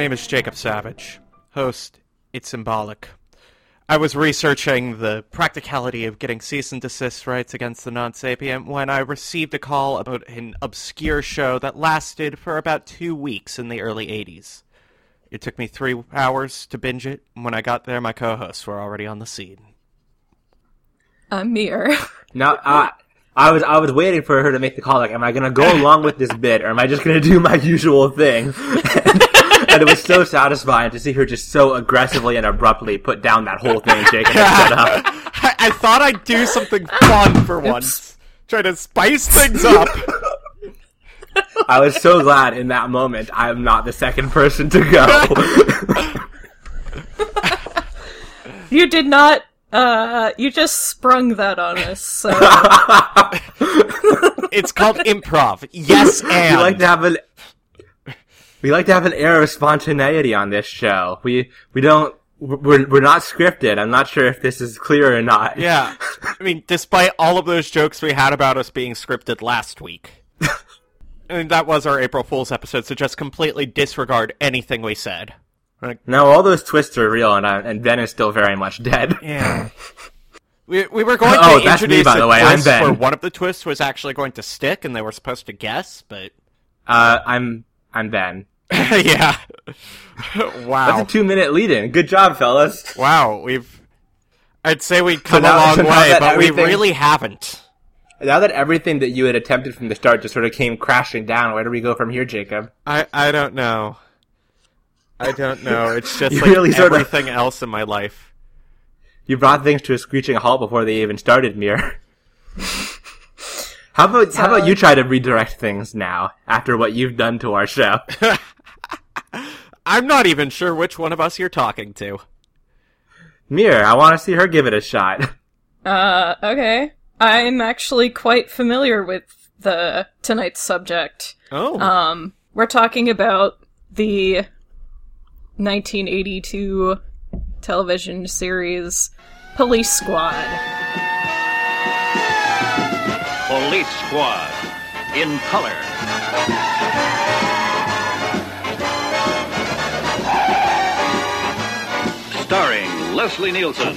My name is Jacob Savage, host It's Symbolic. I was researching the practicality of getting cease and desist rights against the non sapient when I received a call about an obscure show that lasted for about two weeks in the early 80s. It took me three hours to binge it. And when I got there, my co hosts were already on the scene. Amir. Now, uh, I was I was waiting for her to make the call. Like, am I gonna go along with this bit, or am I just gonna do my usual thing? and it was so satisfying to see her just so aggressively and abruptly put down that whole thing Jacob had set up. I, I thought I'd do something fun for once. Try to spice things up. I was so glad in that moment I am not the second person to go. You did not, uh, you just sprung that on us, so. It's called improv. Yes, and. we like to have an we like to have an air of spontaneity on this show. We we don't we're we're not scripted. I'm not sure if this is clear or not. Yeah. I mean, despite all of those jokes we had about us being scripted last week. I mean, that was our April Fool's episode, so just completely disregard anything we said. Like, No, all those twists are real, and I, and Ben is still very much dead. yeah. We, we were going to Oh, that's me, introduce by the way. I'm Ben. where one of the twists was actually going to stick, and they were supposed to guess, but Uh, I'm I'm Ben. yeah. wow. That's a two minute lead in. Good job, fellas. Wow, we've. I'd say we've come now- a long so way, but we really haven't. Now that everything that you had attempted from the start just sort of came crashing down, where do we go from here, Jacob? I I don't know. I don't know. It's just You like really sort of- everything else in my life. You brought things to a screeching halt before they even started, Mir. how about how about you try to redirect things now after what you've done to our show? I'm not even sure which one of us you're talking to. Mir, I want to see her give it a shot. Uh, okay. I'm actually quite familiar with the tonight's subject. Oh. Um, we're talking about the 1982 television series Police Squad. Police Squad in color. Starring Leslie Nielsen.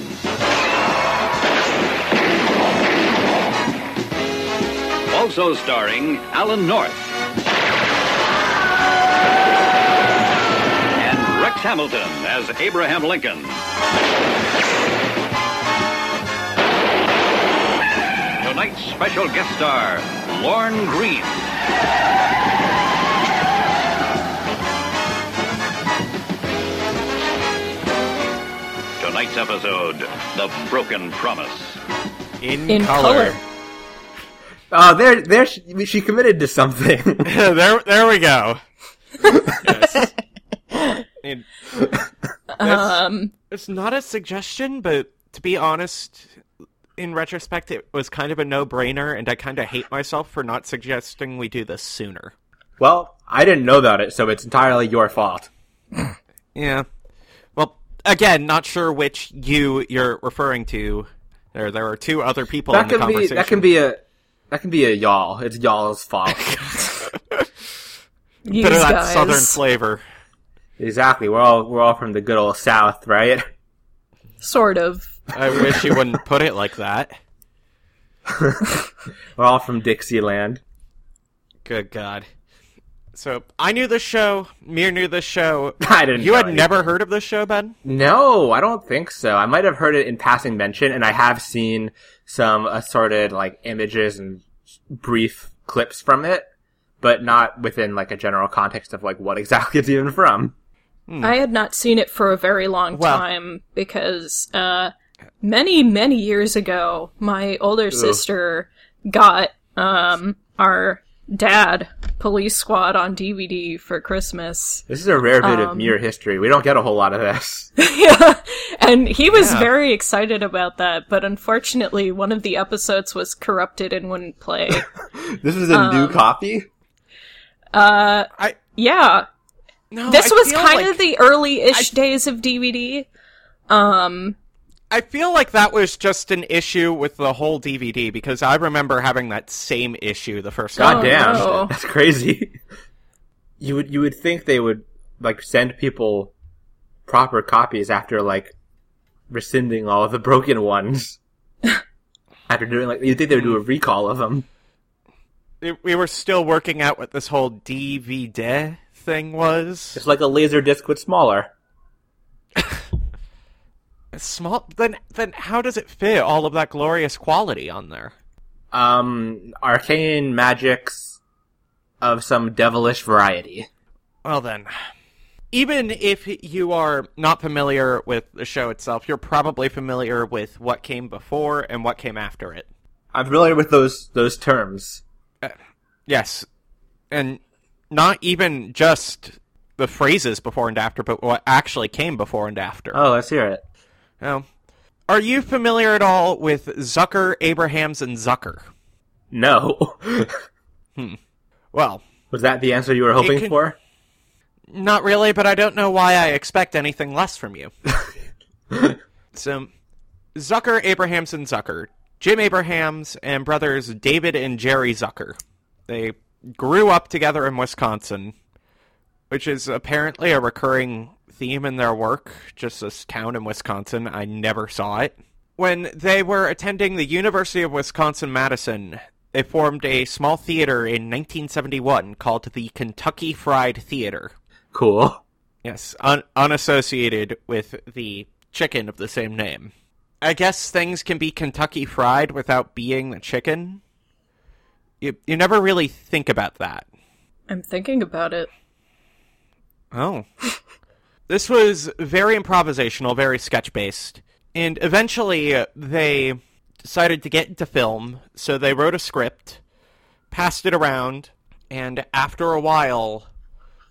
Also starring Alan North. And Rex Hamilton as Abraham Lincoln. Tonight's special guest star, Lorne Greene. Tonight's episode, The Broken Promise. in, In color. color. Oh, there, there, she, she committed to something. there, there we go. yes. And Um, it's not a suggestion, but to be honest, in retrospect, it was kind of a no-brainer, and I kind of hate myself for not suggesting we do this sooner. well, I didn't know about it, so it's entirely your fault. Yeah. Well, again, not sure which you you're referring to. There, there are two other people in That the can be, conversation. that can be a, that can be a y'all. It's y'all's fault. you bit of that guys. southern flavor. exactly. We're all, we're all from the good old South, right? Sort of. I wish you wouldn't put it like that. We're all from Dixieland. Good God. So I knew this show. Mir knew this show. I didn't. You know had anything. never heard of this show, Ben? No, I don't think so. I might have heard it in passing mention, and I have seen some assorted like images and brief clips from it, but not within like a general context of like what exactly it's even from. I had not seen it for a very long Well- time because uh, many, many years ago, my older sister got um, our dad Police Squad on DVD for Christmas. This is a rare bit Um, of Mir history. We don't get a whole lot of this. yeah, and he was Yeah. very excited about that, but unfortunately, one of the episodes was corrupted and wouldn't play. This is a new copy. uh, I yeah, no. this I was kind like- of the early-ish days of DVD. Um, I feel like that was just an issue with the whole DVD because I remember having that same issue the first God time. Oh, damn, no. that's crazy. You would you would think they would like send people proper copies after like rescinding all of the broken ones. after doing like you think they would do a recall of them? We- We were still working out what this whole DVD thing was. It's like a laser disc but smaller. Small. Then, then how does it fit all of that glorious quality on there? Um, arcane magics of some devilish variety. Well then, even if you are not familiar with the show itself, you're probably familiar with what came before and what came after it. I'm familiar with those those terms. Yes, and not even just the phrases before and after, but what actually came before and after. Oh, let's hear it. Now, are you familiar at all with Zucker, Abrahams, and Zucker? No. hmm. Well, Was that the answer you were hoping can- for? Not really, but I don't know why I expect anything less from you. so, Zucker, Abrahams, and Zucker. Jim Abrahams and brothers David and Jerry Zucker. They grew up together in Wisconsin, which is apparently a recurring theme in their work. Just this town in Wisconsin. I never saw it. When they were attending the University of Wisconsin Madison, they formed a small theater in 1971 called the Kentucky Fried Theater. Cool. Yes, un- unassociated with the chicken of the same name. I guess things can be Kentucky fried without being the chicken. You you never really think about that. I'm thinking about it. Oh. this was very improvisational, very sketch based. And eventually uh, they decided to get into film, so they wrote a script, passed it around, and after a while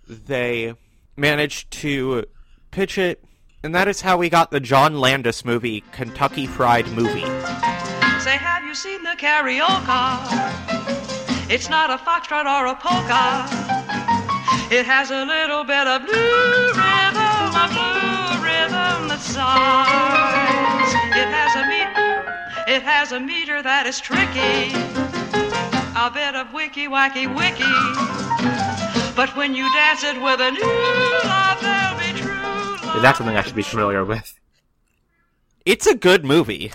they managed to pitch it, and that is how we got the John Landis movie Kentucky Fried Movie. Say, have you seen the karaoke? It's not a foxtrot or a polka. It has a little bit of blue rhythm, a blue rhythm that sighs. It has a meter, it has a meter that is tricky. A bit of wicky wacky wicky. But when you dance it with a new love, there'll be true love. Is that something I should be familiar with? It's a good movie.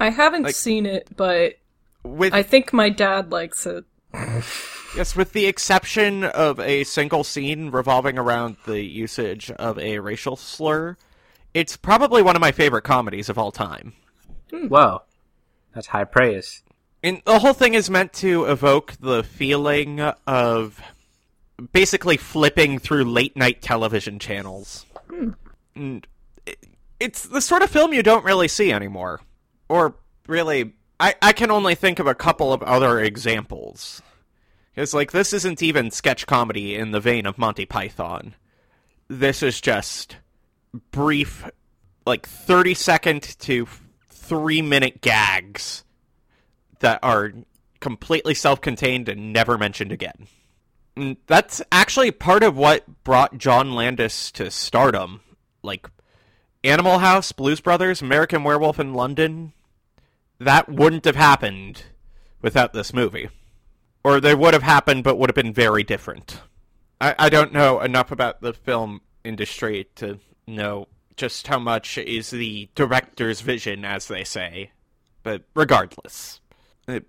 I haven't Like- seen it, but With I think my dad likes it. Yes, with the exception of a single scene revolving around the usage of a racial slur, it's probably one of my favorite comedies of all time. Hmm. Whoa. That's high praise. And the whole thing is meant to evoke the feeling of basically flipping through late night television channels. Hmm. And it, it's the sort of film you don't really see anymore. Or really, I, I can only think of a couple of other examples. It's like, this isn't even sketch comedy in the vein of Monty Python. This is just brief, like 30 second to 3 minute gags that are completely self-contained and never mentioned again. And that's actually part of what brought John Landis to stardom. Like Animal House, Blues Brothers, American Werewolf in London, that wouldn't have happened without this movie. Or they would have happened, but would have been very different. I, I don't know enough about the film industry to know just how much is the director's vision, as they say. But regardless,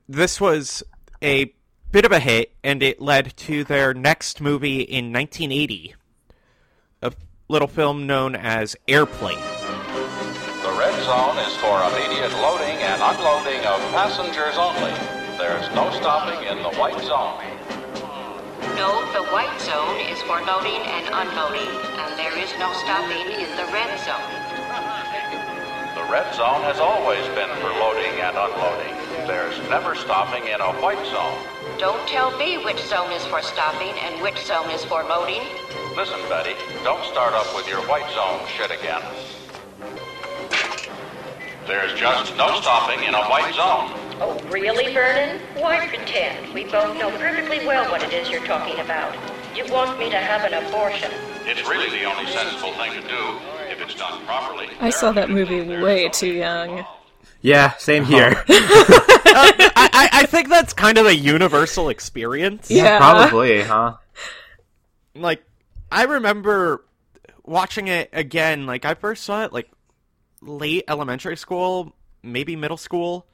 this was a bit of a hit, and it led to their next movie in 1980, a little film known as Airplane. The red zone is for immediate loading and unloading of passengers only. There's no stopping in the white zone. No, the white zone is for loading and unloading, and there is no stopping in the red zone. The red zone has always been for loading and unloading. There's never stopping in a white zone. Don't tell me which zone is for stopping and which zone is for loading. Listen, Betty, don't start up with your white zone shit again. There's just no stopping in a white zone. Oh, really, Vernon? Why pretend? We both know perfectly well what it is you're talking about. You want me to have an abortion. It's really the only sensible thing to do if it's done properly. I saw that movie way too young. Yeah, same here. Uh, I, I, I think that's kind of a universal experience. Yeah. Probably, huh? Like, I remember watching it again. Like I first saw it like late elementary school, maybe middle school.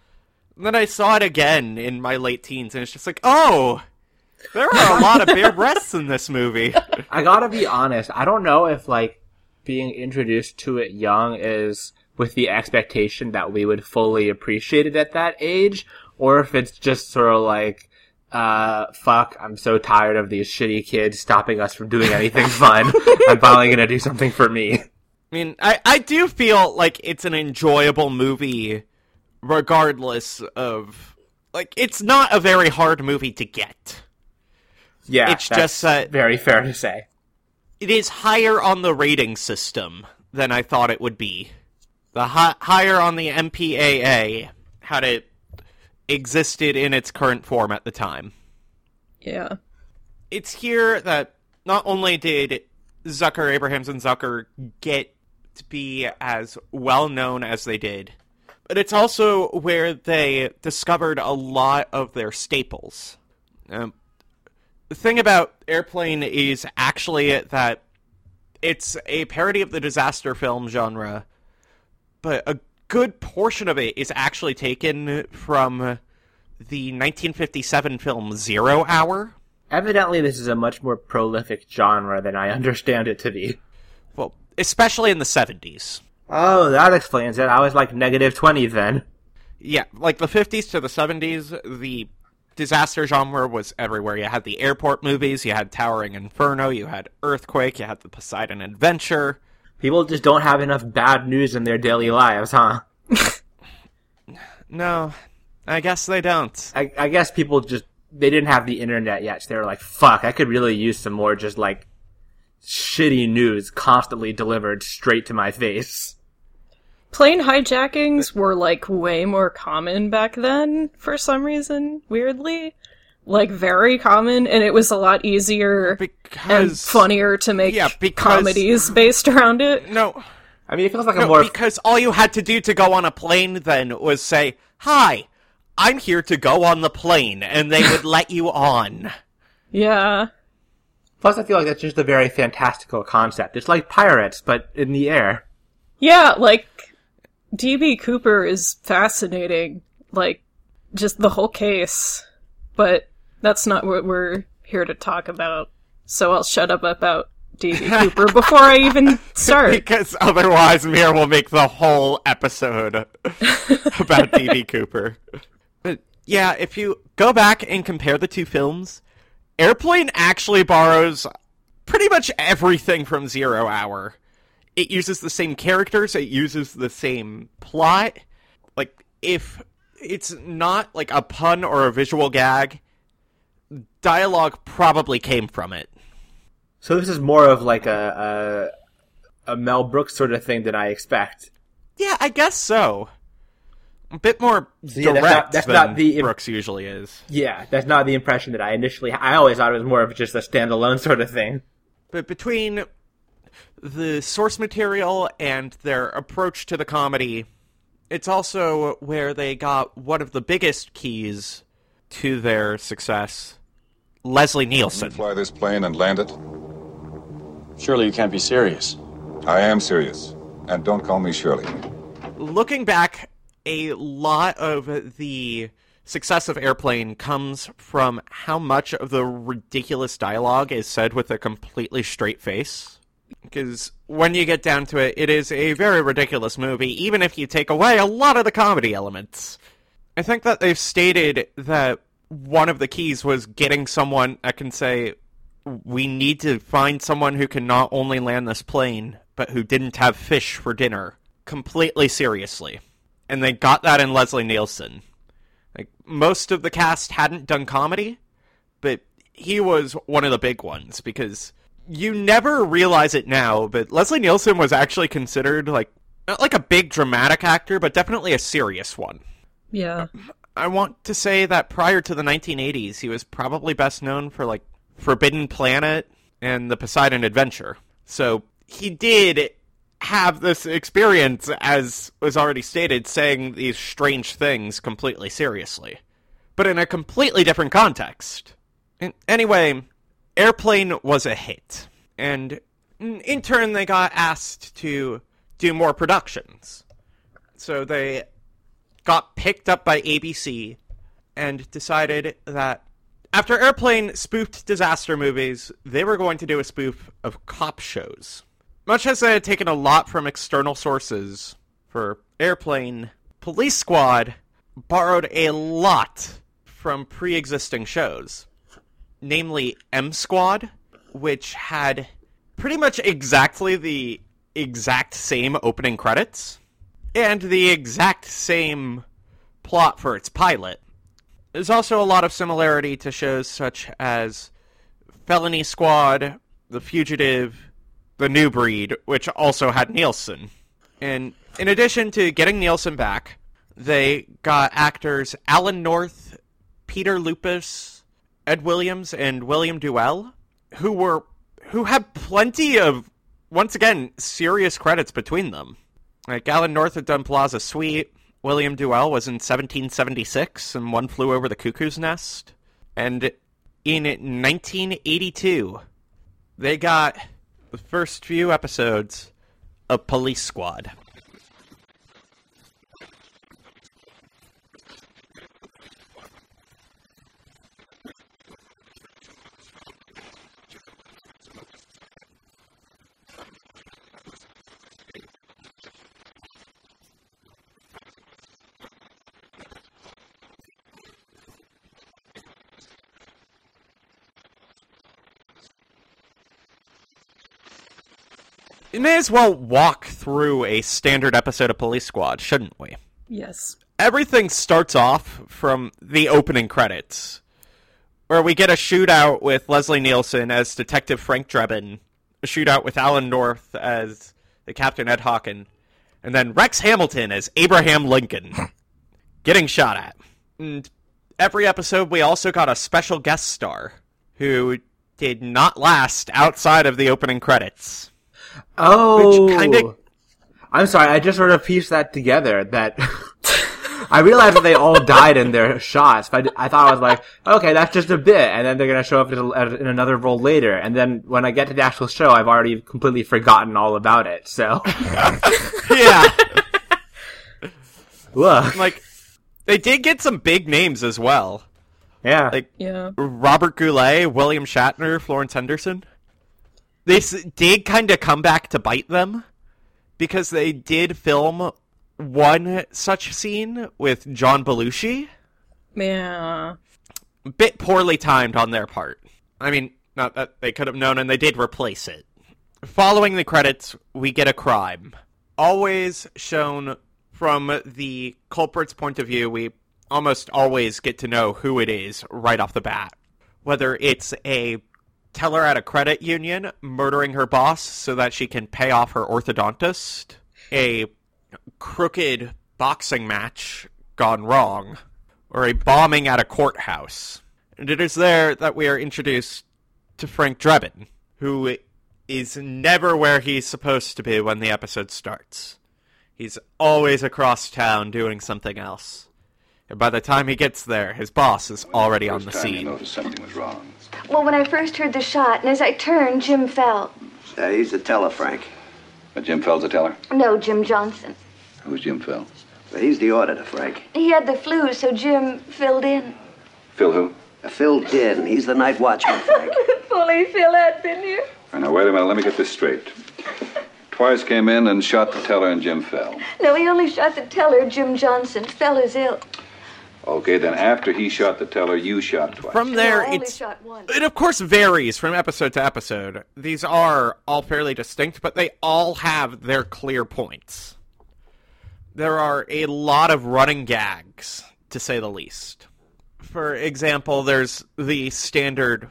And then I saw it again in my late teens, and it's just like, oh, there are a lot of bare breasts in this movie. I gotta be honest. I don't know if like being introduced to it young is with the expectation that we would fully appreciate it at that age, or if it's just sort of like, uh, fuck, I'm so tired of these shitty kids stopping us from doing anything fun. I'm finally gonna do something for me. I mean, I, I do feel like it's an enjoyable movie, regardless of like it's not a very hard movie to get. Yeah, It's that's just that- very fair to say. It is higher on the rating system than I thought it would be. The hi- higher on the MPAA had it existed in its current form at the time. Yeah. It's here that not only did Zucker, Abrahams, and Zucker get to be as well known as they did, but it's also where they discovered a lot of their staples. Um, the thing about Airplane is actually that it's a parody of the disaster film genre, but a good portion of it is actually taken from the 1957 film Zero Hour. Evidently, this is a much more prolific genre than I understand it to be. Especially in the 70s. Oh, that explains it. I was like negative 20 then. Yeah, like the 50s to the 70s, the disaster genre was everywhere. You had the airport movies, you had Towering Inferno, you had Earthquake, you had the Poseidon Adventure. People just don't have enough bad news in their daily lives, huh? No, I guess they don't. I, I guess people just, they didn't have the internet yet, so they were like, fuck, I could really use some more just like shitty news constantly delivered straight to my face. Plane hijackings were like way more common back then for some reason, weirdly. Like very common, and it was a lot easier and funnier to make Yeah, because- comedies based around it. No, I mean, it feels like a no, more, because all you had to do to go on a plane then was say, "Hi, I'm here to go on the plane," and they would let you on. Yeah. Plus I feel like that's just a very fantastical concept. It's like pirates, but in the air. Yeah, like DB Cooper is fascinating. Like just the whole case. But that's not what we're here to talk about. So I'll shut up about DB Cooper before I even start. Because otherwise, Mir will make the whole episode about D.B. Cooper. But yeah, if you go back and compare the two films, Airplane actually borrows pretty much everything from Zero Hour. It uses the same characters, it uses the same plot. Like, if it's not like a pun or a visual gag, dialogue probably came from it. So this is more of like a, a, a Mel Brooks sort of thing than I expect. Yeah, I guess so. A bit more yeah, direct that's not- that's than not the- Brooks usually is. Yeah, that's not the impression that I initially. I always thought it was more of just a standalone sort of thing. But between the source material and their approach to the comedy, it's also where they got one of the biggest keys to their success. Leslie Nielsen. Fly this plane and land it? Surely you can't be serious. I am serious. And don't call me Shirley. looking back, a lot of the success of Airplane comes from how much of the ridiculous dialogue is said with a completely straight face. Because when you get down to it, it is a very ridiculous movie, even if you take away a lot of the comedy elements. I think that they've stated that one of the keys was getting someone that can say, we need to find someone who can not only land this plane, but who didn't have fish for dinner completely seriously. And they got that in Leslie Nielsen. Like most of the cast hadn't done comedy, but he was one of the big ones because you never realize it now, but Leslie Nielsen was actually considered like not like a big dramatic actor, but definitely a serious one. Yeah. I want to say that prior to the 1980s, he was probably best known for like Forbidden Planet and the Poseidon Adventure. So he did have this experience, as was already stated, saying these strange things completely seriously, but in a completely different context. And anyway, Airplane was a hit. And in in turn, they got asked to do more productions. So they got picked up by ABC and decided that after Airplane spoofed disaster movies, they were going to do a spoof of cop shows. Much as I uh, had taken a lot from external sources for Airplane, Police Squad borrowed a lot from pre existing shows. Namely, M Squad, which had pretty much exactly the exact same opening credits and the exact same plot for its pilot. There's also a lot of similarity to shows such as Felony Squad, The Fugitive, The New Breed, which also had Nielsen. And in addition to getting Nielsen back, they got actors Alan North, Peter Lupus, Ed Williams, and William Duell, who were who had plenty of once again serious credits between them. Like Alan North had done Plaza Suite, William Duell was in 1776 and One Flew Over the Cuckoo's Nest, and in 1982 they got first few episodes of Police Squad. We may as well walk through a standard episode of Police Squad, shouldn't we? Yes. Everything starts off from the opening credits, where we get a shootout with Leslie Nielsen as Detective Frank Drebin, a shootout with Alan North as the Captain Ed Hocken, and then Rex Hamilton as Abraham Lincoln getting shot at. And every episode, we also got a special guest star who did not last outside of the opening credits. Oh, Which kinda- I'm sorry. I just sort of pieced that together. That I realized that they all died in their shots. But I, I thought I was like, okay, that's just a bit, and then they're gonna show up in, in another role later. And then when I get to the actual show, I've already completely forgotten all about it. So, Yeah. look, like they did get some big names as well. yeah, Like Yeah. Robert Goulet, William Shatner, Florence Henderson. They s- did kind of come back to bite them because they did film one such scene with John Belushi. Yeah. Bit poorly timed on their part. I mean, not that they could have known, and they did replace it. Following the credits, we get a crime. Always shown from the culprit's point of view, we almost always get to know who it is right off the bat. Whether it's a teller at a credit union murdering her boss so that she can pay off her orthodontist, a crooked boxing match gone wrong, or a bombing at a courthouse. And it is there that we are introduced to Frank Drebin, who is never where he's supposed to be when the episode starts. He's always across town doing something else. And by the time he gets there, his boss is already on the scene. noticed something was wrong. Well, when I first heard the shot, and as I turned, Jim fell. Uh, he's the teller, Frank. But Jim Fell's the teller? No, Jim Johnson. Who's Jim Fell? Well, he's the auditor, Frank. He had the flu, so Jim filled in. Phil who? Phil did. He's the night watchman, Frank. if only Phil had been here. All right, now, wait a minute. Let me get this straight. Twice came in and shot the teller and Jim Fell. No, he only shot the teller, Jim Johnson. Fell is ill. Okay, then after he shot the teller, you shot twice. From there, no, I only it's shot one. it of course varies from episode to episode. These are all fairly distinct, but they all have their clear points. There are a lot of running gags, to say the least. For example, there's the standard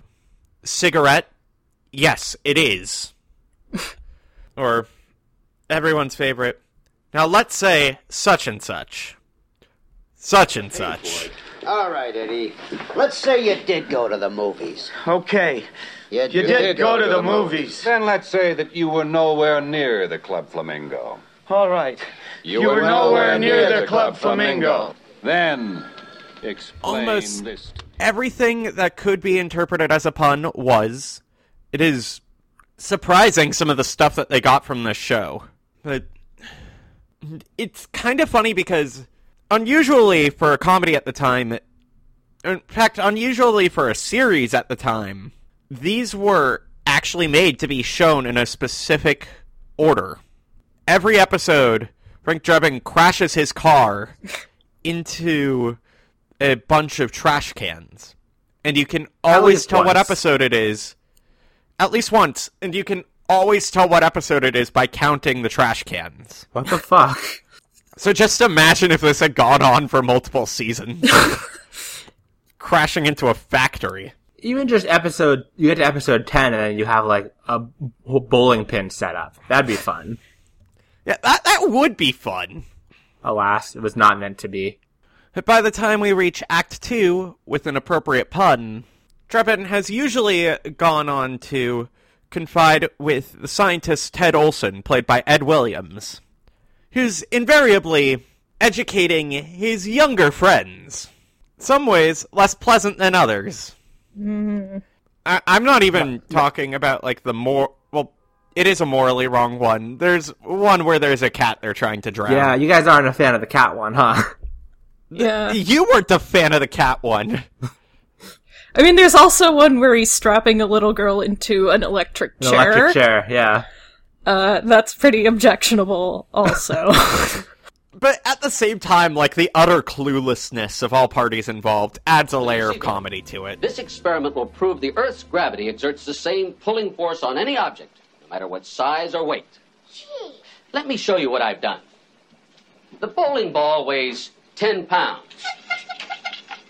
cigarette. Yes, it is. or everyone's favorite. Now let's say such and such. Such and such. All right, Eddie. Let's say you did go to the movies. Okay. You, You did go to the movies. Then let's say that you were nowhere near the Club Flamingo. All right. You, were nowhere near the Club Flamingo. Then explain Almost this. everything that could be interpreted as a pun was. It is surprising some of the stuff that they got from this show. But it's kind of funny because unusually for a comedy at the time, in fact, unusually for a series at the time, these were actually made to be shown in a specific order. Every episode, Frank Drebin crashes his car into a bunch of trash cans. And you can always tell what episode it is. At least once. And you can always tell what episode it is by counting the trash cans. What the fuck? So just imagine if this had gone on for multiple seasons. Crashing into a factory. Even just episode, you get to episode 10 and then you have like a bowling pin set up. That'd be fun. Yeah, that, that would be fun. Alas, it was not meant to be. But by the time we reach Act 2, with an appropriate pun, Drebin has usually gone on to confide with the scientist Ted Olson, played by Ed Williams, who's invariably educating his younger friends. Some ways less pleasant than others. Mm-hmm. I- I'm not even talking about like the more well. It is a morally wrong one. There's one where there's a cat they're trying to drown. Yeah, you guys aren't a fan of the cat one, huh? Yeah. You weren't a fan of the cat one. I mean, there's also one where he's strapping a little girl into an electric An chair. electric chair, yeah. Uh, that's pretty objectionable, also. But at the same time, like the utter cluelessness of all parties involved adds a layer of comedy to it. This experiment will prove the Earth's gravity exerts the same pulling force on any object, no matter what size or weight. Gee. Let me show you what I've done. The bowling ball weighs 10 pounds.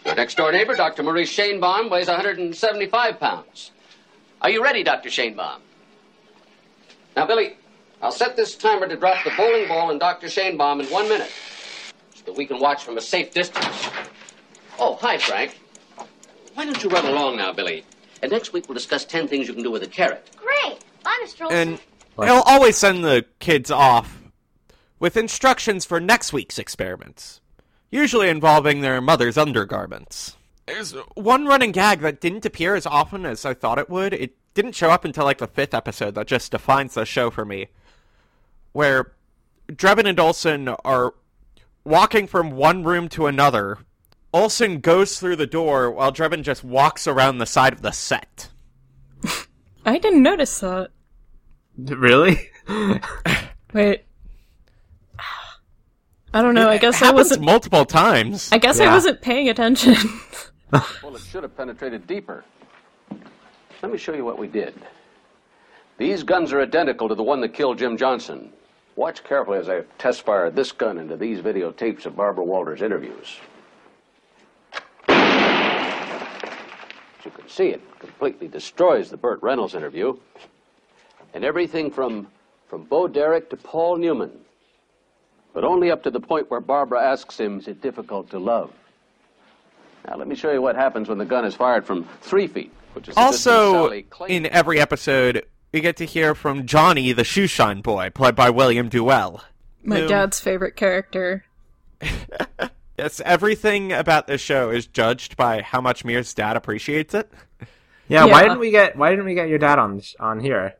Your next door neighbor, Dr. Maurice Shanebaum, weighs 175 pounds. Are you ready, Dr. Shanebaum? Now, Billy, I'll set this timer to drop the bowling ball in Dr. Shanebaum in one minute so that we can watch from a safe distance. Oh, hi, Frank. Why don't you run along now, Billy? And next week we'll discuss 10 things you can do with a carrot. Great. Bye, Mr. Olson. And he'll always send the kids off with instructions for next week's experiments, usually involving their mother's undergarments. There's one running gag that didn't appear as often as I thought it would. It didn't show up until like the fifth episode that just defines the show for me. Where Drebin and Olson are walking from one room to another. Olson goes through the door while Drebin just walks around the side of the set. I didn't notice that. Really? Wait. I don't know. I guess I wasn't. multiple times. I guess I wasn't paying attention. Bullet should have penetrated deeper. Let me show you what we did. These guns are identical to the one that killed Jim Johnson. Watch carefully as I test fire this gun into these videotapes of Barbara Walters' interviews. As you can see, it completely destroys the Burt Reynolds interview. And everything from, from Bo Derek to Paul Newman. But only up to the point where Barbara asks him, Is it difficult to love? Now, let me show you what happens when the gun is fired from three feet, which is Also, in every episode, we get to hear from Johnny the Shoeshine Boy, played by William Duell. My who- dad's favorite character. Yes, everything about this show is judged by how much Mir's dad appreciates it. Yeah, why didn't we get why didn't we get your dad on on here?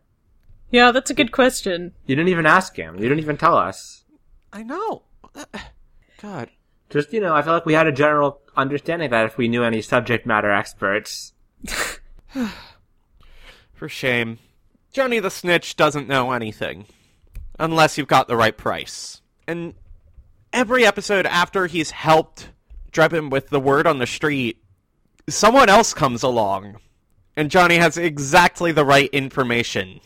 Yeah, that's a good question. You didn't even ask him. You didn't even tell us. I know. God. Just you know, I feel like we had a general understanding that if we knew any subject matter experts, For shame. Johnny the Snitch doesn't know anything. Unless you've got the right price. And every episode after he's helped Drebin with the word on the street, someone else comes along. And Johnny has exactly the right information.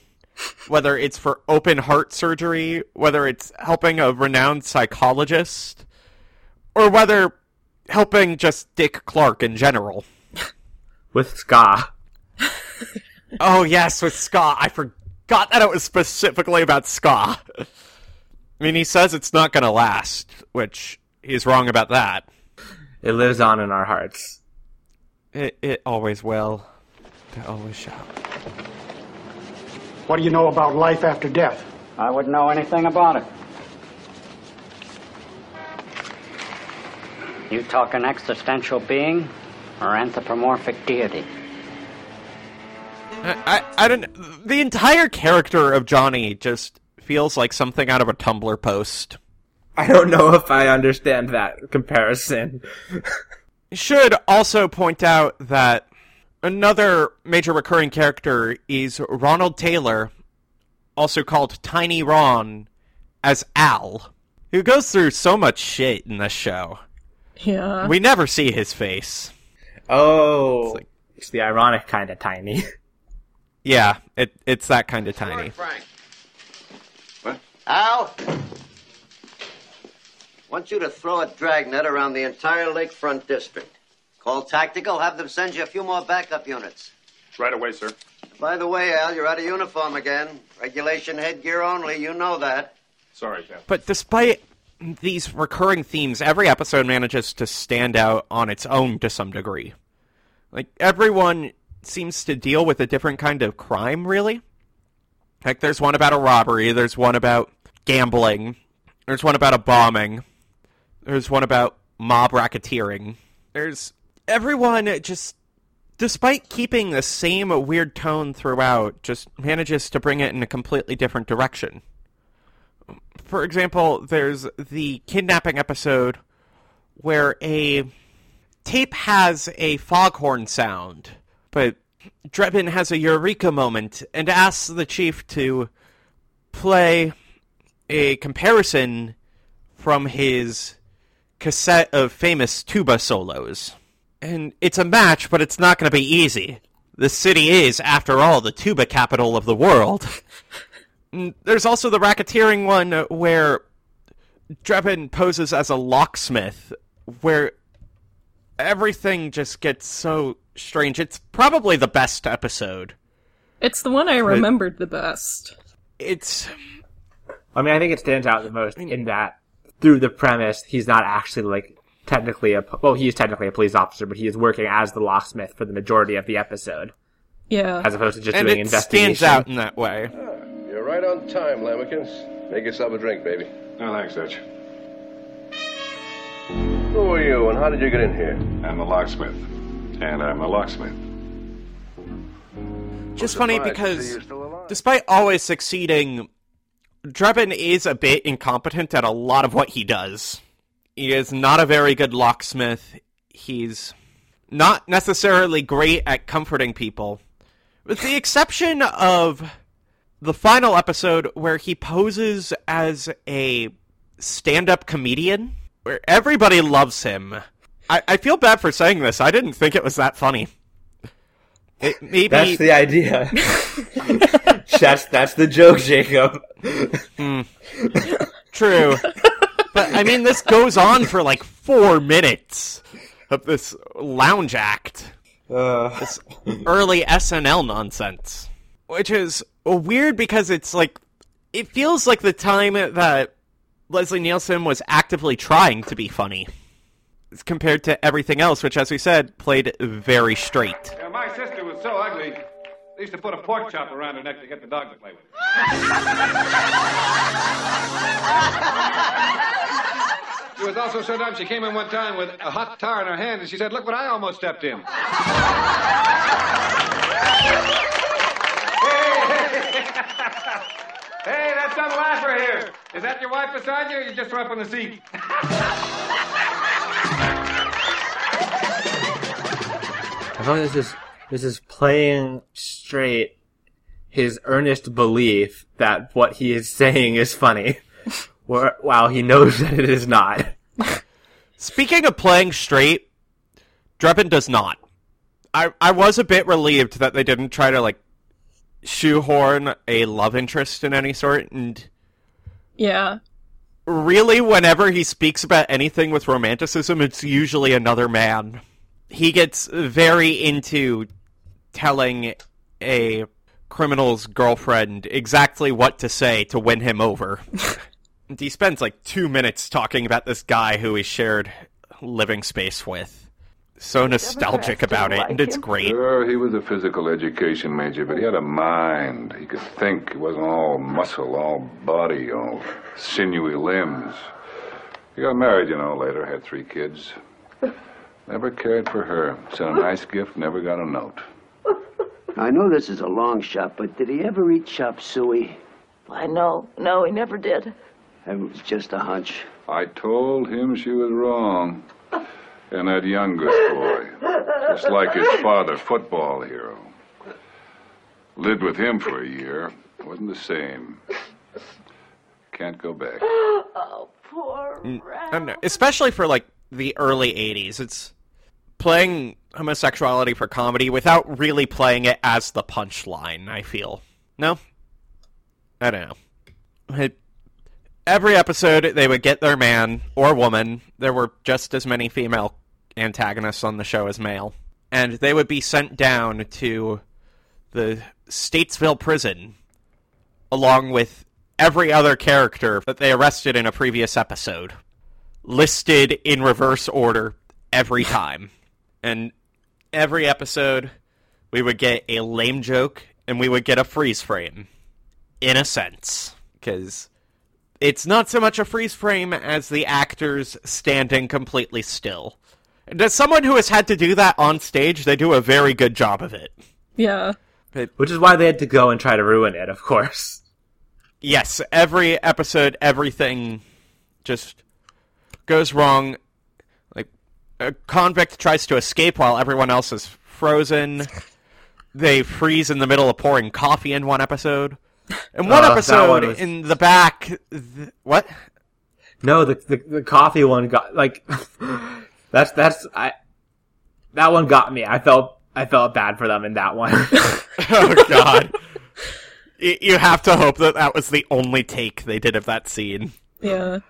Whether it's for open heart surgery, whether it's helping a renowned psychologist, or whether helping just Dick Clark in general. with Ska. Oh yes, with ska. I forgot that it was specifically about ska. I mean, he says it's not going to last, which he's wrong about that. It lives on in our hearts. It it always will. It always shall. What do you know about life after death? I wouldn't know anything about it. You talk an existential being or anthropomorphic deity? I, I, I don't. The entire character of Johnny just feels like something out of a Tumblr post. I don't know if I understand that comparison. Should also point out that another major recurring character is Ronald Taylor, also called Tiny Ron, as Al, who goes through so much shit in this show. Yeah. We never see his face. Oh, it's, like, it's the ironic kind of tiny. Yeah, it it's that kind of tiny. Frank. What? Al, want you to throw a dragnet around the entire lakefront district. Call tactical, have them send you a few more backup units. Right away, sir. By the way, Al, you're out of uniform again. Regulation headgear only, you know that. Sorry, Captain. But despite these recurring themes, every episode manages to stand out on its own to some degree. Like, everyone seems to deal with a different kind of crime, really. Like, there's one about a robbery, there's one about gambling, there's one about a bombing, there's one about mob racketeering. There's everyone just, despite keeping the same weird tone throughout, just manages to bring it in a completely different direction. For example, there's the kidnapping episode where a tape has a foghorn sound, but Drebin has a eureka moment and asks the chief to play a comparison from his cassette of famous tuba solos. And it's a match, but it's not going to be easy. The city is, after all, the tuba capital of the world. There's also the racketeering one where Drebin poses as a locksmith, where everything just gets so strange. It's probably the best episode. It's the one I remembered the best. It's. I mean, I think it stands out the most in that through the premise, he's not actually like technically a well, he is technically a police officer, but he is working as the locksmith for the majority of the episode. Yeah, as opposed to just and doing it investigation. stands out in that way. Ah, you're right on time, Lamekins. Make yourself a drink, baby. No, thanks, Dutch. Who are you, and how did you get in here? I'm a locksmith, and I'm a locksmith. Just funny because, despite always succeeding, Drebin is a bit incompetent at a lot of what he does. He is not a very good locksmith. He's not necessarily great at comforting people. With the exception of the final episode where he poses as a stand up comedian, where everybody loves him. I, I feel bad for saying this. I didn't think it was that funny. It, maybe That's the idea. that's that's the joke, Jacob. Mm. True. but I mean this goes on for like four minutes of this lounge act. Uh. This early SNL nonsense. Which is weird because it's like it feels like the time that Leslie Nielsen was actively trying to be funny. Compared to everything else, which as we said, played very straight. Yeah, my sister was so ugly, they used to put a pork chop around her neck to get the dog to play with. She was also so dumb, she came in one time with a hot tar in her hand, and she said, Look what I almost stepped in. hey, that's some laugher here. Is that your wife beside you, or you just threw up on the seat? I feel like this is this is playing straight his earnest belief that what he is saying is funny, while he knows that it is not. Speaking of playing straight, Drebin does not. I I was a bit relieved that they didn't try to like shoehorn a love interest in any sort and Yeah. really whenever he speaks about anything with romanticism it's usually another man. He gets very into telling a criminal's girlfriend exactly what to say to win him over. and he spends like 2 minutes talking about this guy who he shared living space with. So nostalgic about it, and it's great. Sure, he was a physical education major, but he had a mind. He could think. He wasn't all muscle, all body, all sinewy limbs. He got married, you know, later, had three kids. Never cared for her. Sent a nice gift, never got a note. I know this is a long shot, but did he ever eat chop suey? Why, no. No, he never did. It was just a hunch. I told him she was wrong. And that youngest boy, just like his father, football hero. Lived with him for a year. Wasn't the same. Can't go back. Oh, poor Mm, I don't know. Especially for like the early '80s, it's playing homosexuality for comedy without really playing it as the punchline. I feel no. I don't know. It- every episode, they would get their man or woman. There were just as many female antagonists on the show as male, and they would be sent down to the Statesville prison along with every other character that they arrested in a previous episode, listed in reverse order every time. And every episode, we would get a lame joke and we would get a freeze frame, in a sense. Because it's not so much a freeze frame as the actors standing completely still. And as someone who has had to do that on stage, they do a very good job of it. Yeah. Which is why they had to go and try to ruin it, of course. Yes, every episode, everything just goes wrong. Like, a convict tries to escape while everyone else is frozen. They freeze in the middle of pouring coffee in one episode. In one Uh, episode, one was- in the back, th- what? No, the, the the coffee one got like that's that's I that one got me. I felt I felt bad for them in that one. oh God! You have to hope that that was the only take they did of that scene. Yeah.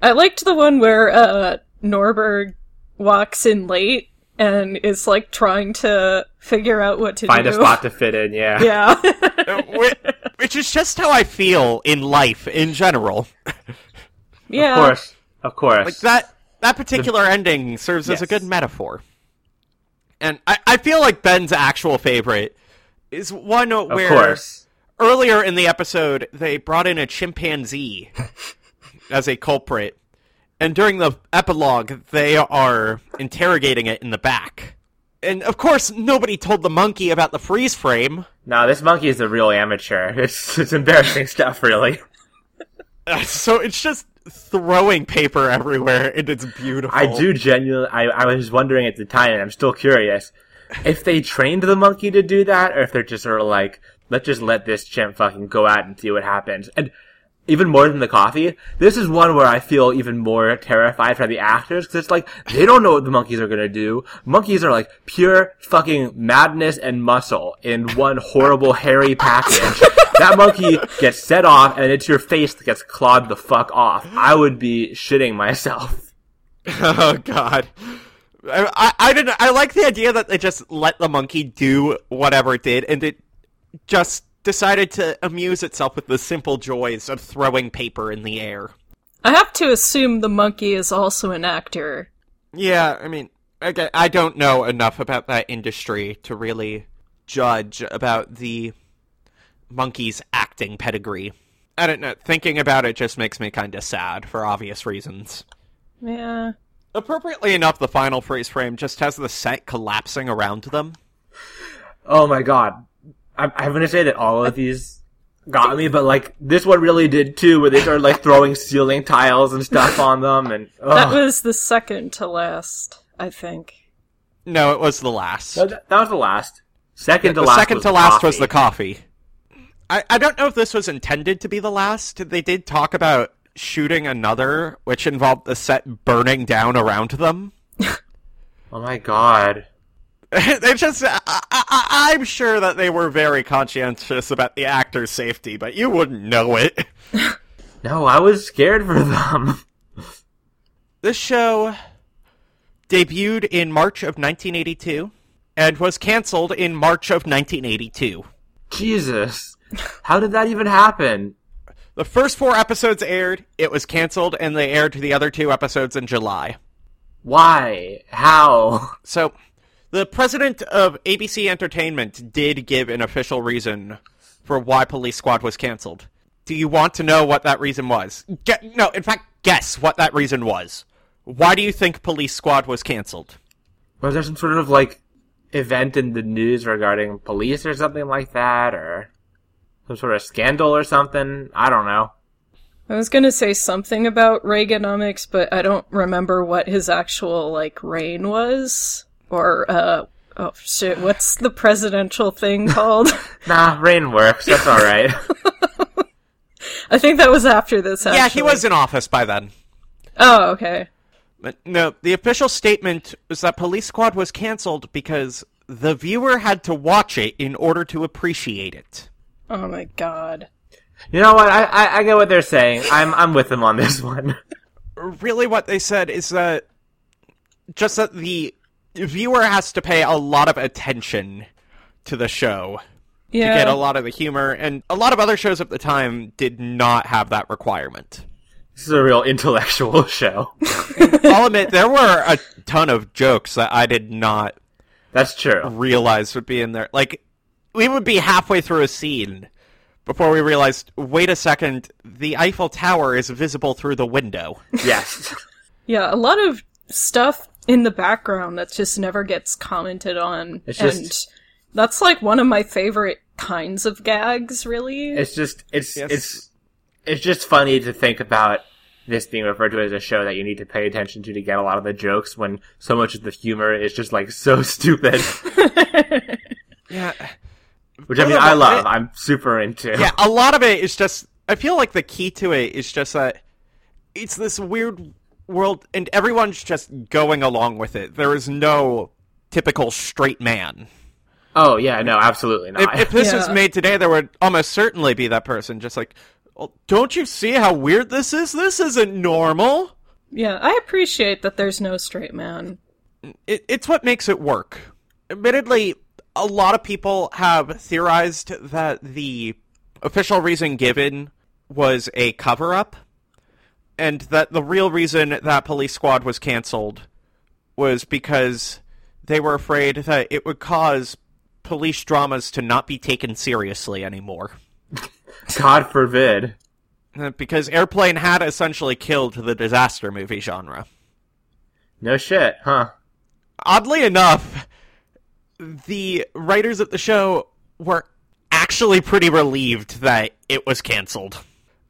I liked the one where uh Norberg walks in late and is like trying to figure out what to do. Find do. a spot to fit in. Yeah. Yeah. Which is just how I feel in life in general. yeah. Of course. Of course. Like that that particular ending serves as a good metaphor. And I, I feel like Ben's actual favorite is one where earlier in the episode they brought in a chimpanzee as a culprit. And during the epilogue they are interrogating it in the back. And of course nobody told the monkey about the freeze frame. No, this monkey is a real amateur. It's it's embarrassing stuff, really. So it's just throwing paper everywhere and it's beautiful. I do genuinely. I, I was wondering at the time, and I'm still curious if they trained the monkey to do that, or if they're just sort of like, let's just let this chimp fucking go out and see what happens. And even more than the coffee, this is one where I feel even more terrified for the actors because it's like they don't know what the monkeys are gonna do. Monkeys are like pure fucking madness and muscle in one horrible hairy package. that monkey gets set off, and it's your face that gets clawed the fuck off. I would be shitting myself. Oh God. I, I, I didn't. I like the idea that they just let the monkey do whatever it did, and it just decided to amuse itself with the simple joys of throwing paper in the air. I have to assume the monkey is also an actor. Yeah, I mean, again, I don't know enough about that industry to really judge about the monkey's acting pedigree. I don't know. Thinking about it just makes me kind of sad for obvious reasons. Yeah. Appropriately enough, the final freeze frame just has the set collapsing around them. Oh my god. I'm, I'm gonna say that all of these got me, but like this one really did too, where they started like throwing ceiling tiles and stuff on them, and That was the second to last, I think. No, it was the last. No, that, that was the last. Second to the last. second was to last coffee. was the coffee. I, I don't know if this was intended to be the last. They did talk about shooting another, which involved the set burning down around them. Oh my god. it's just, I, I, I'm sure that they were very conscientious about the actor's safety, but you wouldn't know it. No, I was scared for them. This show debuted in March of 1982 and was canceled in March of 1982. Jesus. How did that even happen? The first four episodes aired, it was canceled, and they aired the other two episodes in July. Why? How? So, the president of ABC Entertainment did give an official reason for why Police Squad was canceled. Do you want to know what that reason was? No, in fact, guess what that reason was. Why do you think Police Squad was canceled? Was there some sort of like event in the news regarding police or something like that, or some sort of scandal or something. I don't know. I was gonna say something about Reaganomics, but I don't remember what his actual like reign was, or uh, oh shit, what's the presidential thing called? Nah, reign works. That's all right. I think that was after this. Actually. Yeah, he was in office by then. Oh, okay. But no, the official statement was that Police Squad was canceled because the viewer had to watch it in order to appreciate it. Oh my god. you know what? I, I I get what they're saying. I'm I'm with them on this one. Really, what they said is that just that the viewer has to pay a lot of attention to the show Yeah. to get a lot of the humor, and a lot of other shows at the time did not have that requirement. This is a real intellectual show. I'll admit there were a ton of jokes that I did not That's true. realize would be in there. Like we would be halfway through a scene before we realized, wait a second, the Eiffel Tower is visible through the window. Yes. Yeah, a lot of stuff in the background that just never gets commented on. It's and that's like one of my favorite kinds of gags, really. It's just it's it's it's just funny to think about this being referred to as a show that you need to pay attention to to get a lot of the jokes when so much of the humor is just like so stupid. Yeah. Which I mean I love. I'm super into. Yeah, a lot of it is just. I feel like the key to it is just that it's this weird world, and everyone's just going along with it. There is no typical straight man. Oh yeah, no, absolutely not. If, if this was made today, there would almost certainly be that person just like, "Oh, don't you see how weird this is? This isn't normal. yeah, I appreciate that there's no straight man. It, it's what makes it work. Admittedly, a lot of people have theorized that the official reason given was a cover up, and that the real reason that Police Squad was canceled was because they were afraid that it would cause police dramas to not be taken seriously anymore. God forbid. Uh, Because Airplane had essentially killed the disaster movie genre. No shit, huh? Oddly enough, the writers of the show were actually pretty relieved that it was canceled.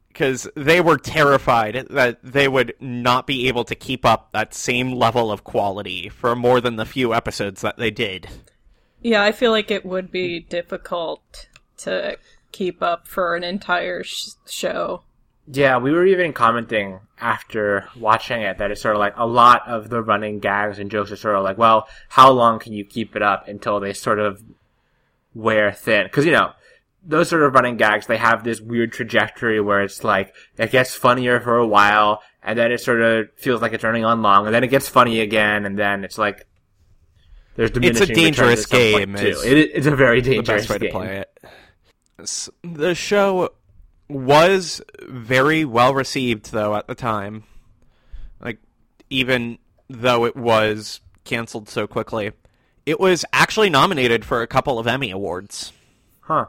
Because they were terrified that they would not be able to keep up that same level of quality for more than the few episodes that they did. Yeah, I feel like it would be difficult to keep up for an entire sh- show. Yeah, we were even commenting after watching it that it's sort of like a lot of the running gags and jokes are sort of like, well, how long can you keep it up until they sort of wear thin? Because, you know, those sort of running gags, they have this weird trajectory where it's like, it gets funnier for a while, and then it sort of feels like it's running on long, and then it gets funny again, and then it's like, there's It's a dangerous at some point, game. too. It, it's a very the dangerous best way game. to play it. The show was very well received, though, at the time. Like, even though it was canceled so quickly, it was actually nominated for a couple of Emmy Awards. Huh.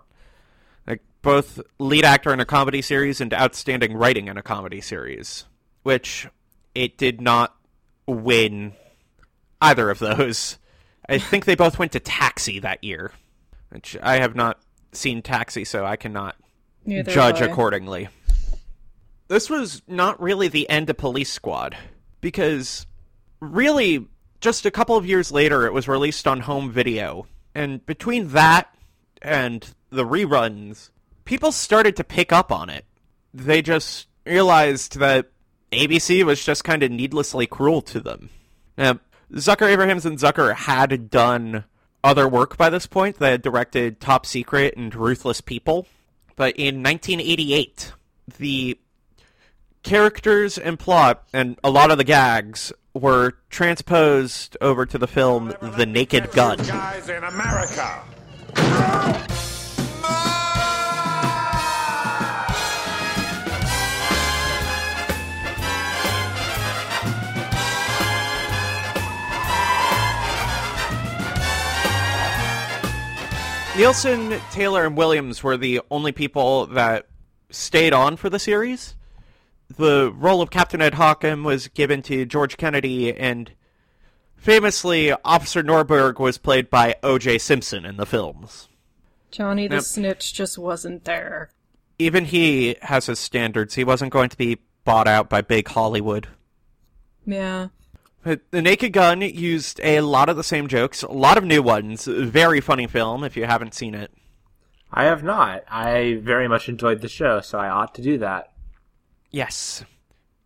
Like, both lead actor in a comedy series and outstanding writing in a comedy series, which it did not win either of those. I think they both went to Taxi that year, which I have not seen Taxi, so I cannot Neither judge accordingly. This was not really the end of Police Squad, because really, just a couple of years later, it was released on home video. And between that and the reruns, people started to pick up on it. They just realized that ABC was just kind of needlessly cruel to them. Now, Zucker Abrahams and Zucker had done other work by this point. They had directed Top Secret and Ruthless People. But in 1988, the characters and plot and a lot of the gags were transposed over to the film The Naked Gun. Guys in America. Nielsen, Taylor, and Williams were the only people that stayed on for the series. The role of Captain Ed Hocken was given to George Kennedy, and Famously, Officer Norberg was played by O.J. Simpson in the films. Johnny the Yep. Snitch just wasn't there. Even he has his standards. He wasn't going to be bought out by big Hollywood. Yeah. The Naked Gun used a lot of the same jokes, a lot of new ones. Very funny film if you haven't seen it. I have not. I very much enjoyed the show, so I ought to do that. Yes.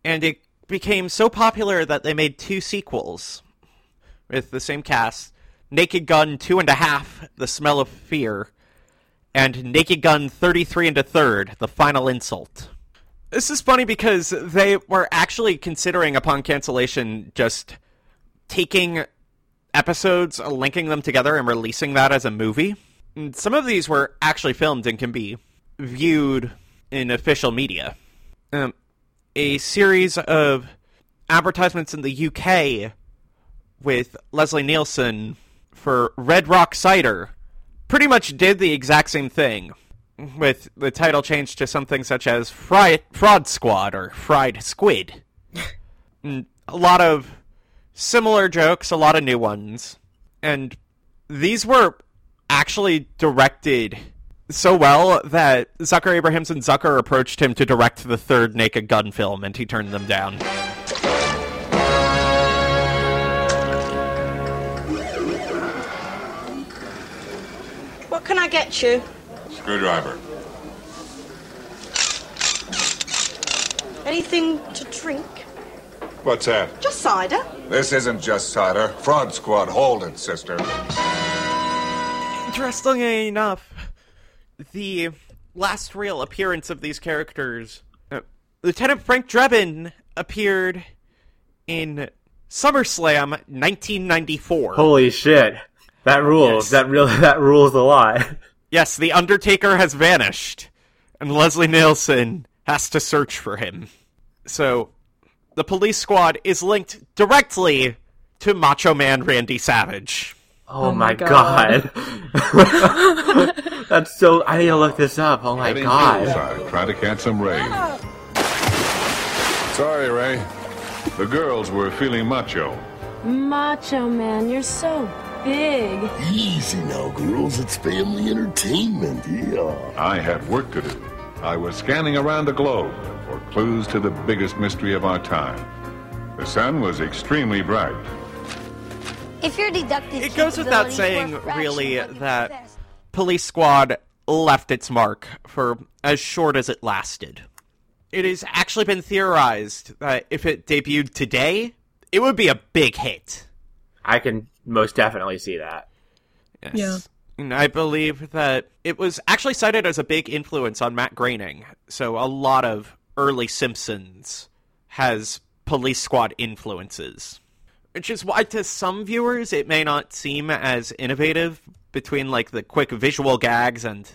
And it became so popular that they made two sequels with the same cast Naked Gun Two and a Half, The Smell of Fear, and Naked Gun 33 and a Third, The Final Insult. This is funny because they were actually considering, upon cancellation, just taking episodes, linking them together, and releasing that as a movie. And some of these were actually filmed and can be viewed in official media. Um, a series of advertisements in the UK with Leslie Nielsen for Red Rock Cider pretty much did the exact same thing, with the title changed to something such as Fry- Fraud Squad or Fried Squid. A lot of similar jokes, a lot of new ones. And these were actually directed so well that Zucker Abrahams and Zucker approached him to direct the third Naked Gun film, and he turned them down. What can I get you? Screwdriver. Anything to drink? What's that? Just cider. This isn't just cider. Fraud Squad, hold it, sister. Interestingly enough, the last real appearance of these characters, uh, Lieutenant Frank Drebin appeared in SummerSlam 1994. Holy shit. That rules. Yes. That real that rules a lot. Yes, the Undertaker has vanished, and Leslie Nielsen has to search for him. So, the police squad is linked directly to Macho Man Randy Savage. Oh, oh my god. That's so I need to look this up. Oh my Heading god. hillside, trying to catch some rain. Sorry, Ray. The girls were feeling macho. Macho Man, you're so big. Easy now, girls. It's family entertainment. Yeah. I had work to do. I was scanning around the globe for clues to the biggest mystery of our time. The sun was extremely bright. If you're deductive It goes without saying, were a fraction really, of what you that possess. Police Squad left its mark for as short as it lasted. It has actually been theorized that if it debuted today, it would be a big hit. I can most definitely see that. Yes. Yeah. And I believe that it was actually cited as a big influence on Matt Groening. So a lot of early Simpsons has Police Squad influences. Which is why to some viewers it may not seem as innovative between like the quick visual gags and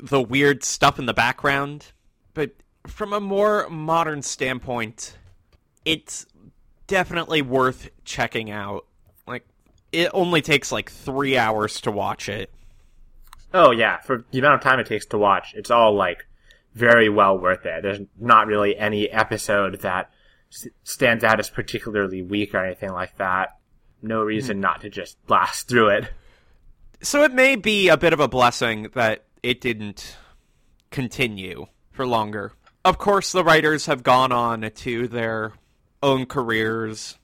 the weird stuff in the background. But from a more modern standpoint, it's definitely worth checking out. It only takes like 3 hours to watch it. Oh yeah, for the amount of time it takes to watch, it's all like very well worth it. There's not really any episode that s- stands out as particularly weak or anything like that. No reason not to just blast through it. So it may be a bit of a blessing that it didn't continue for longer. Of course, the writers have gone on to their own careers.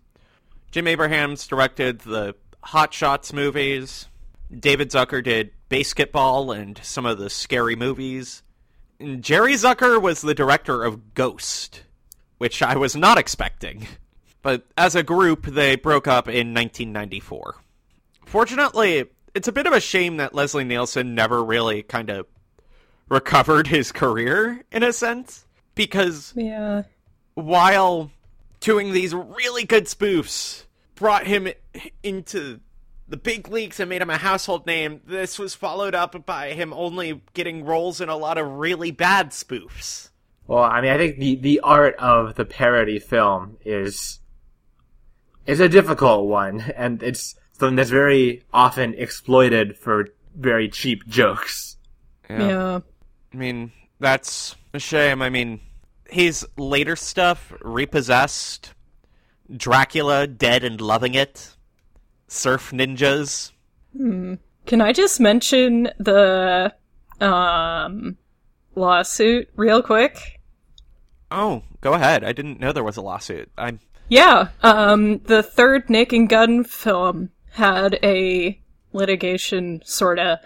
Jim Abrahams directed the Hot Shots movies. David Zucker did BASEketball and some of the scary movies. And Jerry Zucker was the director of Ghost, which I was not expecting. But as a group, they broke up in 1994. Fortunately, it's a bit of a shame that Leslie Nielsen never really kind of recovered his career, in a sense, because Yeah. while doing these really good spoofs brought him into the big leagues and made him a household name, this was followed up by him only getting roles in a lot of really bad spoofs. Well, I mean, I think the, the art of the parody film is is a difficult one, and it's something that's very often exploited for very cheap jokes. Yeah. I mean, that's a shame. I mean, his later stuff, Repossessed, Dracula, Dead and Loving It, surf ninjas. Hmm. Can I just mention the um lawsuit real quick? Oh, go ahead. I didn't know there was a lawsuit. I'm Yeah, um the third Naked Gun film had a litigation sorta.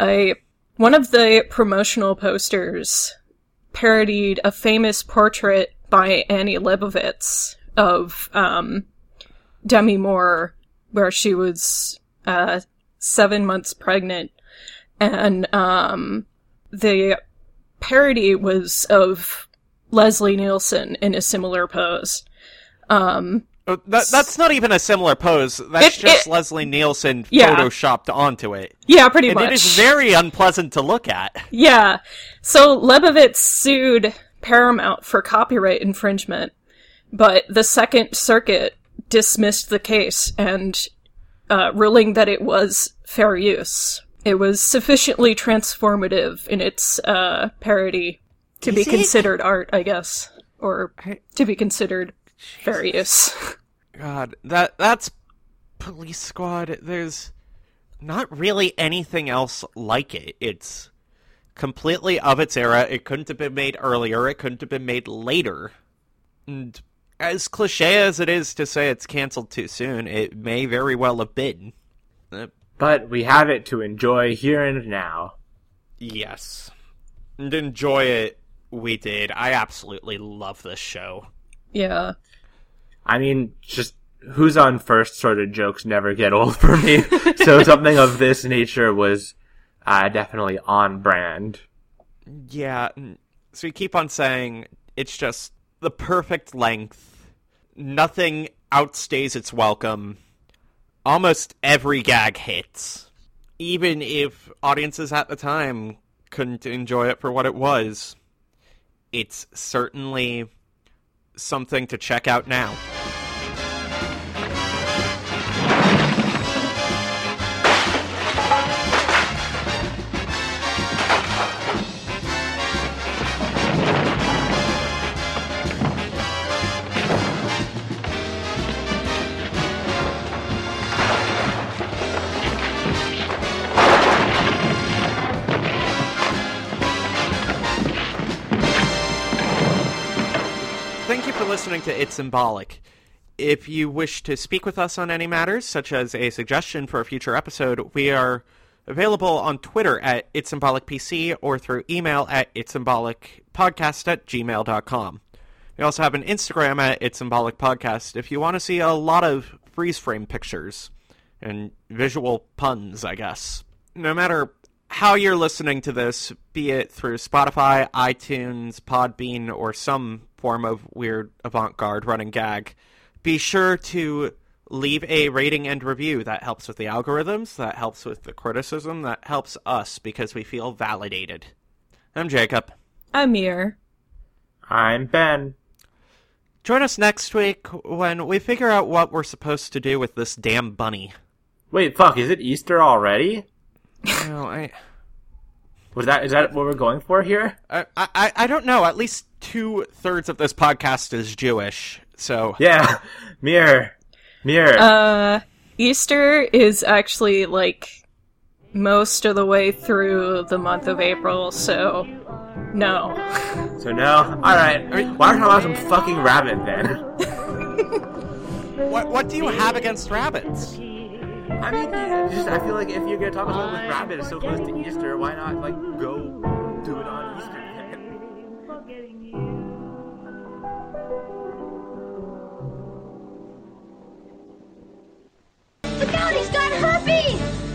A one of the promotional posters parodied a famous portrait by Annie Leibovitz of um Demi Moore where she was uh seven months pregnant and um the parody was of Leslie Nielsen in a similar pose. Um, Oh, that, that's not even a similar pose. That's It- just it- Leslie Nielsen Yeah. photoshopped onto it. Yeah, pretty and much. it is very unpleasant to look at. yeah. So Leibovitz sued Paramount for copyright infringement, but the Second Circuit dismissed the case and uh, ruling that it was fair use. It was sufficiently transformative in its uh, parody to be it? considered art, I guess, or to be considered fair use. God, that that's Police Squad. There's not really anything else like it. It's completely of its era. It couldn't have been made earlier. It couldn't have been made later. And as cliche as it is to say it's canceled too soon, it may very well have been. But we have it to enjoy here and now. yes. And enjoy it, we did. I absolutely love this show. Yeah. I mean, just who's on first sort of jokes never get old for me. so something of this nature was uh, definitely on brand. Yeah, so you keep on saying it's just the perfect length. Nothing outstays its welcome. Almost every gag hits. Even if audiences at the time couldn't enjoy it for what it was, it's certainly something to check out now. Listening to It's Symbolic. If you wish to speak with us on any matters, such as a suggestion for a future episode, we are available on Twitter at It's Symbolic PC or through email at It's Symbolic Podcast at gmail.com. We also have an Instagram at It's Symbolic Podcast if you want to see a lot of freeze frame pictures and visual puns, I guess. No matter how you're listening to this, be it through Spotify, iTunes, Podbean, or some form of weird avant garde running gag, be sure to leave a rating and review. That helps with the algorithms, that helps with the criticism, that helps us because we feel validated. I'm Jacob. I'm here. I'm Ben. Join us next week when we figure out what we're supposed to do with this damn bunny. Wait, fuck, is it Easter already? No, I. Was that is that what we're going for here? I, I, I don't know. At least two thirds of this podcast is Jewish, so Yeah. Mirror. Mirror. Uh, Easter is actually like most of the way through the month of April, so no. so no? Alright. Why don't I have some fucking rabbit then? What what do you have against rabbits? I mean, just, I feel like if you're gonna talk about with rabbit it's so close to Easter. Why not like go do it on Easter? Look out! He's got herpes.